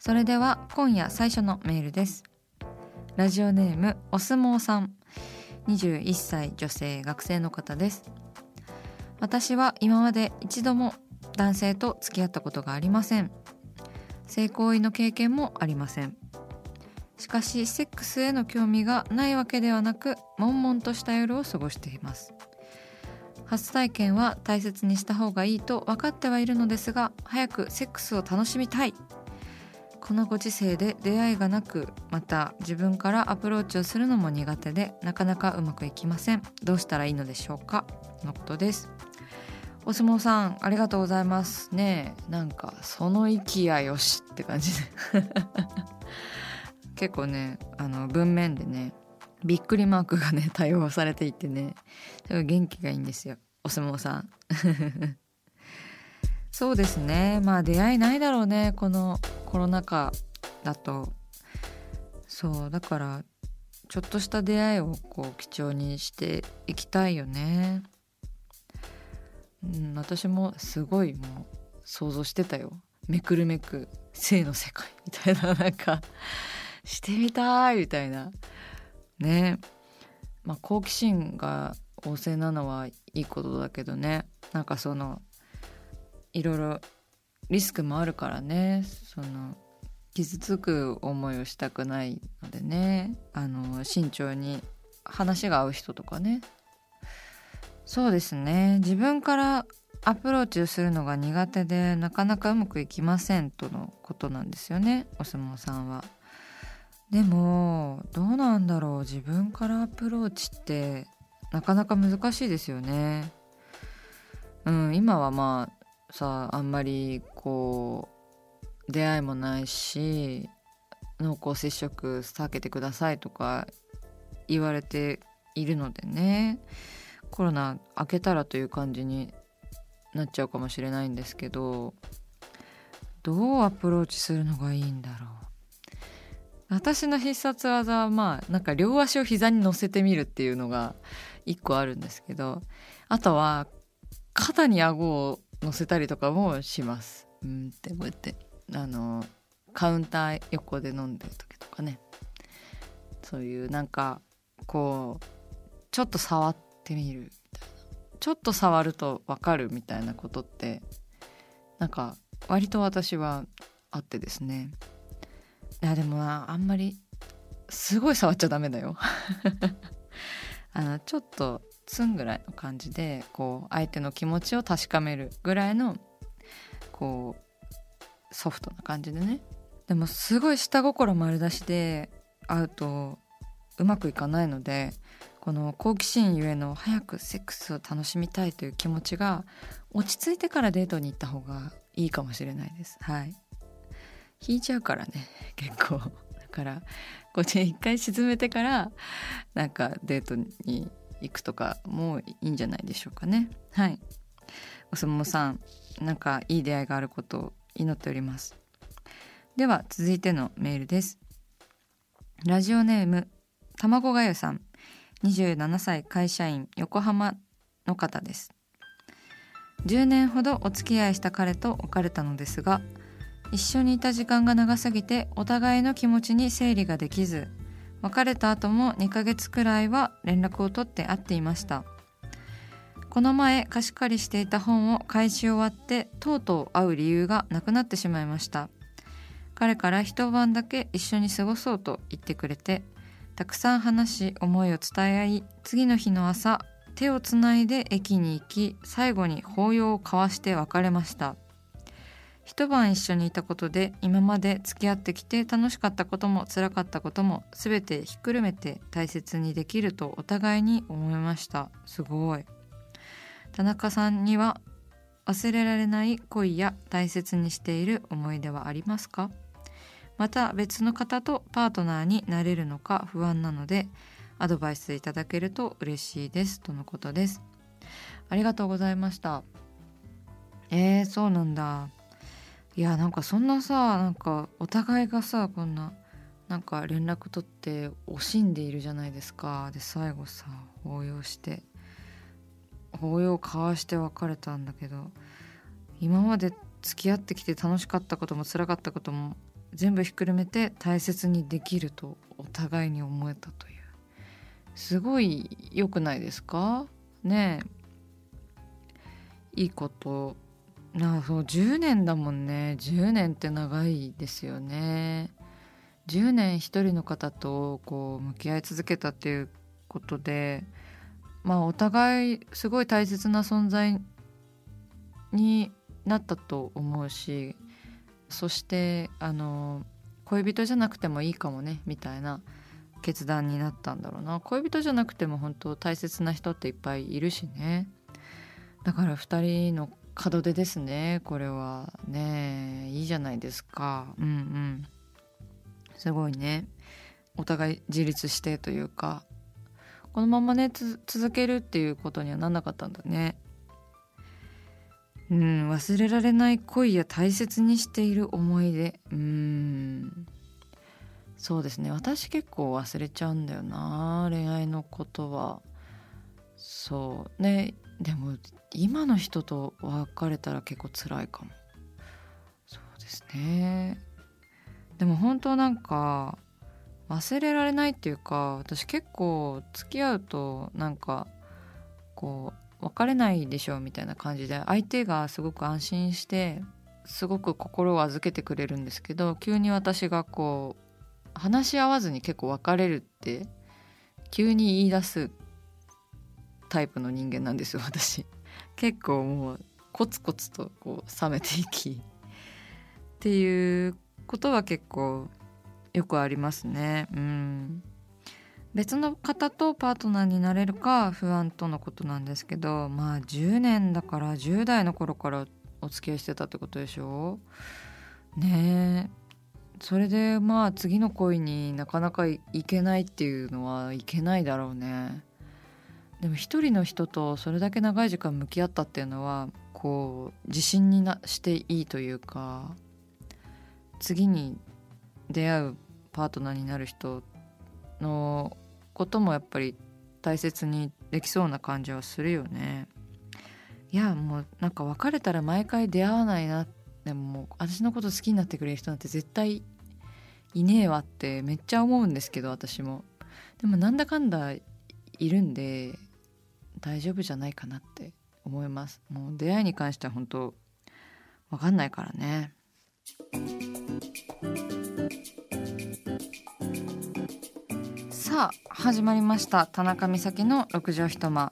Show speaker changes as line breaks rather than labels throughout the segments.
それでは今夜最初のメールです。ラジオネームお相撲さん。21歳女性学生の方です。私は今まで一度も男性と付き合ったことがありません。性行為の経験もありません。しかしセックスへの興味がないわけではなく悶々とした夜を過ごしています。初体験は大切にした方がいいと分かってはいるのですが早くセックスを楽しみたい。このご時世で出会いがなくまた自分からアプローチをするのも苦手でなかなかうまくいきません。どうしたらいいのでしょうか？のことです。お相撲さんありがとうございますね。なんかその息やよしって感じで。結構ねあの文面でねびっくりマークがね対応されていてね。すごい元気がいいんですよ。お相撲さん。そうですね。まあ出会いないだろうね。このコロナ禍だと。そうだからちょっとした出会いをこう貴重にしていきたいよね。うん私もすごいもう想像してたよ。めくるめく性の世界。みたいななんかしてみたいみたいな。ね。まあ好奇心が旺盛なのはいいことだけどね。なんかそのいろいろリスクもあるからね。その傷つく思いをしたくないのでね。あの慎重に話が合う人とかね。そうですね。自分からアプローチをするのが苦手でなかなかうまくいきませんとのことなんですよね。お相撲さんは。でもどうなんだろう。自分からアプローチってなかなか難しいですよね。うん今はまあさあんまりこう出会いもないし濃厚接触避けてくださいとか言われているのでね。コロナ明けたらという感じになっちゃうかもしれないんですけどどうアプローチするのがいいんだろう。私の必殺技はまあなんか両足を膝に乗せてみるっていうのが一個あるんですけどあとは肩に顎を乗せたりとかもします。うんってこうやってあのカウンター横で飲んでる時とかね。そういうなんかこうちょっと触ってみるみたいな。ちょっと触ると分かるみたいなことってなんか割と私はあってですね。いやでもあんまりすごい触っちゃダメだよ。あのちょっとツンぐらいの感じでこう相手の気持ちを確かめるぐらいのこうソフトな感じでね。でもすごい下心丸出しで会うとうまくいかないのでこの好奇心ゆえの早くセックスを楽しみたいという気持ちが落ち着いてからデートに行った方がいいかもしれないです。はい。引いちゃうからね結構。だからこっちに一回沈めてからなんかデートに行くとかもいいんじゃないでしょうかね。はい。お相撲さんなんかいい出会いがあることを祈っております。では続いてのメールです。ラジオネームたまごがゆさん。27歳会社員横浜の方です。10年ほどお付き合いした彼と別れたのですが一緒にいた時間が長すぎてお互いの気持ちに整理ができず別れた後も2ヶ月くらいは連絡を取って会っていました。この前貸し借りしていた本を返し終わってとうとう会う理由がなくなってしまいました。彼から一晩だけ一緒に過ごそうと言ってくれてたくさん話し思いを伝え合い次の日の朝手をつないで駅に行き最後に抱擁を交わして別れました。一晩一緒にいたことで今まで付き合ってきて楽しかったことも辛かったことも全てひっくるめて大切にできるとお互いに思いました。すごい。田中さんには忘れられない恋や大切にしている思い出はありますか？また別の方とパートナーになれるのか不安なのでアドバイスいただけると嬉しいですとのことです。ありがとうございました。えー、そうなんだ。いやなんかそんなさなんかお互いがさこんななんか連絡取って惜しんでいるじゃないですか。で最後さ抱擁して抱擁交わして別れたんだけど今まで付き合ってきて楽しかったことも辛かったことも全部ひっくるめて大切にできるとお互いに思えたという。すごい良くないですか？ねいいことなそう10年だもんね。10年って長いですよね。10年一人の方とこう向き合い続けたっていうことでまあお互いすごい大切な存在になったと思うしそしてあの恋人じゃなくてもいいかもねみたいな決断になったんだろうな。恋人じゃなくても本当大切な人っていっぱいいるしね。だから2人の門出ですねこれは。ねいいじゃないですか。うんうん。すごいね。お互い自立してというか。このままね続けるっていうことにはなんなかったんだね。うん忘れられない恋や大切にしている思い出。うん。そうですね。私結構忘れちゃうんだよな恋愛のことは。そう。ねでも今の人と別れたら結構辛いかも。そうですね。でも本当なんか忘れられないっていうか私結構付き合うとなんかこう別れないでしょみたいな感じで相手がすごく安心してすごく心を預けてくれるんですけど急に私がこう話し合わずに結構別れるって急に言い出すタイプの人間なんですよ私。結構もうコツコツとこう冷めていきっていうことは結構よくありますね。うん。別の方とパートナーになれるか不安とのことなんですけどまあ10年だから10代の頃からお付き合いしてたってことでしょ？ねえ。それでまあ次の恋になかなかいけないっていうのはいけないだろうね。でも一人の人とそれだけ長い時間向き合ったっていうのはこう自信になしていいというか次に出会うパートナーになる人のこともやっぱり大切にできそうな感じはするよね。いやもうなんか別れたら毎回出会わないなでももう私のこと好きになってくれる人なんて絶対いねえわってめっちゃ思うんですけど私も。でもなんだかんだいるんで大丈夫じゃないかなって思います。もう出会いに関しては本当わかんないからね。さあ始まりました。田中美咲の六畳一間。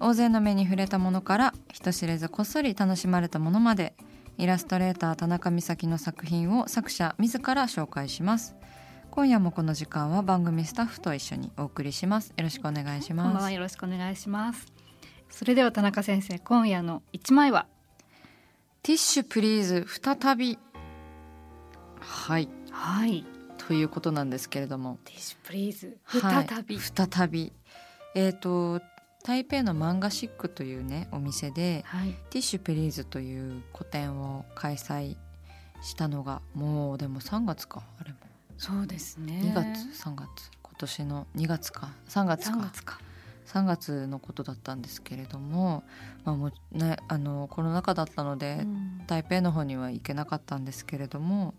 大勢の目に触れたものから人知れずこっそり楽しまれたものまでイラストレーター田中美咲の作品を作者自ら紹介します。今夜もこの時間は番組スタッフと一緒にお送りします。よろしくお願いします。
こんばんは。よろしくお願いします。それでは田中先生今夜の一枚は？
ティッシュプリーズ再び。はい。
はい。
ということなんですけれども。
ティッシュプリーズ
はい。
再び。
再び。えっ、と台北の漫画シックというねお店で
はい。
ティッシュプリーズという個展を開催したのがもうでも3月かあれも
そうですね。
2月3月今年の2月か。3月か。
3月か。
3月のことだったんですけれども,、まあもうね、あのコロナ禍だったので、
うん。
台北の方には行けなかったんですけれども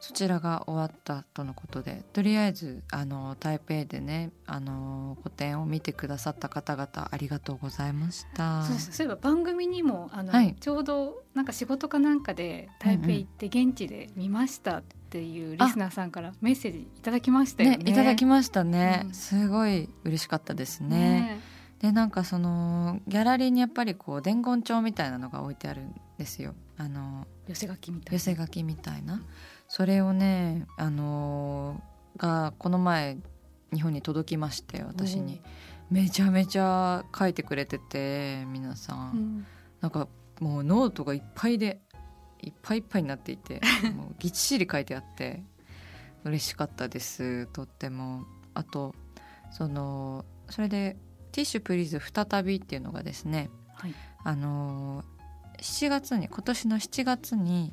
そちらが終わったとのことでとりあえずあの台北でねあの個展を見てくださった方々ありがとうございました。
そうそういえば番組にもあの、
はい。
ちょうどなんか仕事かなんかで台北行って現地で見ましたっていうリスナーさんからメッセージいただきましたよね。
ねいただきましたね、
うん。
すごい嬉しかったですね。
ね。
でなんかそのギャラリーにやっぱりこう伝言帳みたいなのが置いてあるんですよ。あの
寄せ書きみたい
寄せ書きみたいな。それをねあのーがこの前日本に届きまして私に。めちゃめちゃ書いてくれてて皆さん、
な、うん。
なんかもうノートがいっぱいでいっぱいいっぱいになっていて もうぎっしり書いてあって嬉しかったですとっても。あとそのそれで「ティッシュプリーズ再び」っていうのがですね
はい。
あの7月に今年の7月に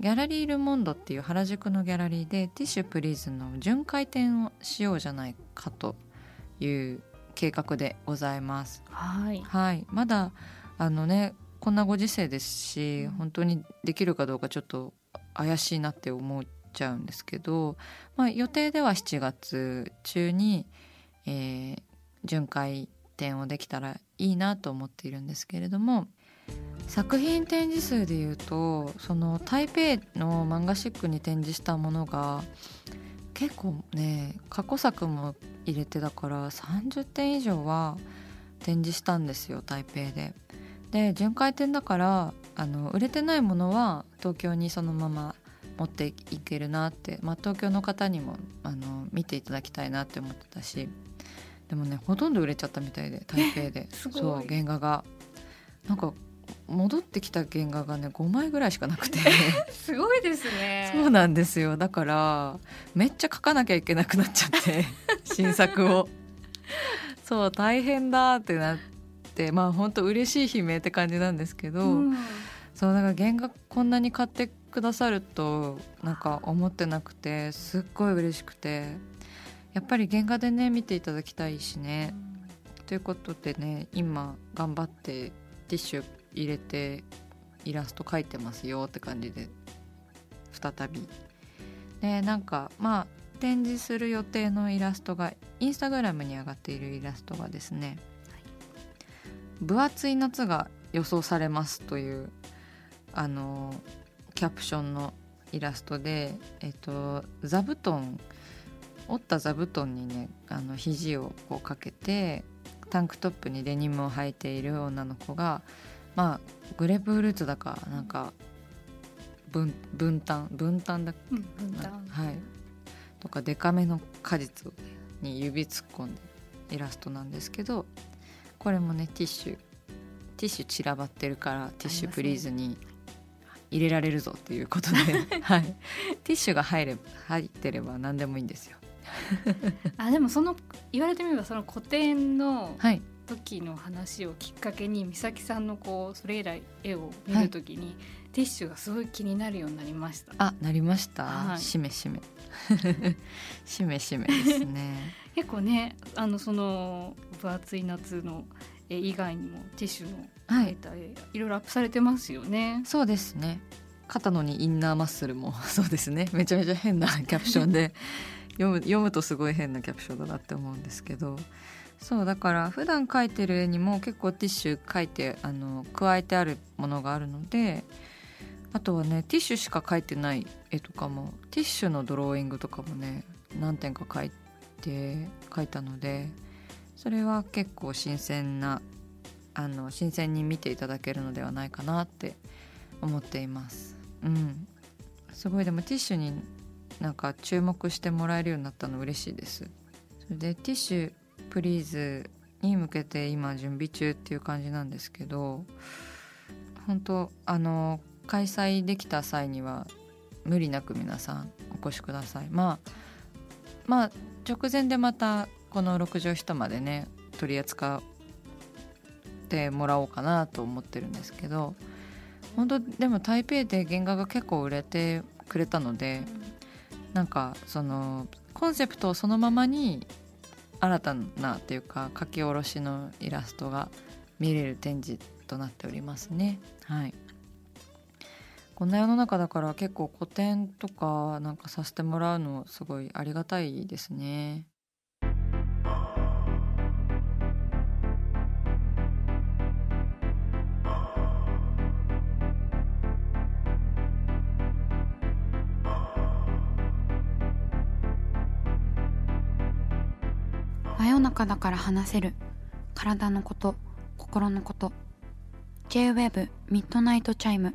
ギャラリー・ル・モンドっていう原宿のギャラリーでティッシュプリーズの巡回展をしようじゃないかという計画でございます。
はい。
はい、まだあのねこんなご時世ですし、
うん
本当にできるかどうかちょっと怪しいなって思っちゃうんですけど、まあ、予定では7月中に、えー巡回展をできたらいいなと思っているんですけれども作品展示数でいうとその台北の漫画シックに展示したものが結構ね過去作も入れてだから30点以上は展示したんですよ台北で。で巡回展だからあの売れてないものは東京にそのまま持っていけるなって、まあ、東京の方にもあの見ていただきたいなって思ってたしでもねほとんど売れちゃったみたいで台北で。そう原画が。なんか戻ってきた原画がね5枚ぐらいしかなくて。
すごいですね。
そうなんですよ。だからめっちゃ描かなきゃいけなくなっちゃって新作を。そう大変だってなってまあ本当嬉しい悲鳴って感じなんですけど、
うん。
そうだから原画こんなに買ってくださるとなんか思ってなくてすっごい嬉しくてやっぱり原画でね見ていただきたいしねということでね今頑張ってティッシュ入れてイラスト描いてますよって感じで再び。でなんかまあ展示する予定のイラストがインスタグラムに上がっているイラストがですね「分厚い夏が予想されます」というあのキャプションのイラストでえっと座布団折った座布団にねあの肘をこうかけてタンクトップにデニムを履いている女の子がまあグレープフルーツだかなんか分分担分担だ
うん分担。
はい。とかデカめの果実をに指突っ込んでイラストなんですけどこれもねティッシュティッシュ散らばってるからティッシュプリーズに入れられるぞっていうことで、はい、ティッシュが入れば入ってれば何でもいいんですよ。
あでもその言われてみればその個展の
はい、
時の話をきっかけに美咲さんのこうそれ以来絵を見るときに、ティッシュがすごい気になるようになりました。
あなりました、
はい。
しめしめ。しめしめですね。
結構ねあのその分厚い夏の絵以外にもティッシュの
はい。
描いた絵、い、ろいろアップされてますよね。
そうですね。肩のにインナーマッスルもそうですね。めちゃめちゃ変なキャプションで 読む読むとすごい変なキャプションだなって思うんですけど。そうだから普段描いてる絵にも結構ティッシュ描いてあの加えてあるものがあるのであとはねティッシュしか描いてない絵とかもティッシュのドローイングとかもね何点か描いって描いたのでそれは結構新鮮なあの新鮮に見ていただけるのではないかなって思っています。うん、すごいでもティッシュになんか注目してもらえるようになったの嬉しいです。それでティッシュプリーズに向けて今準備中っていう感じなんですけど本当あの開催できた際には無理なく皆さんお越しください。まあまあ直前でまたこの6畳一間でね取り扱ってもらおうかなと思ってるんですけど本当でも台北で原画が結構売れてくれたのでなんかそのコンセプトをそのままに新たなっていうか書き下ろしのイラストが見れる展示となっておりますね。はいこんな世の中だから結構個展とかなんかさせてもらうのすごいありがたいですね。
真夜中だから話せる。体のこと心のこと。 J-WAVE ミッドナイトチャイム。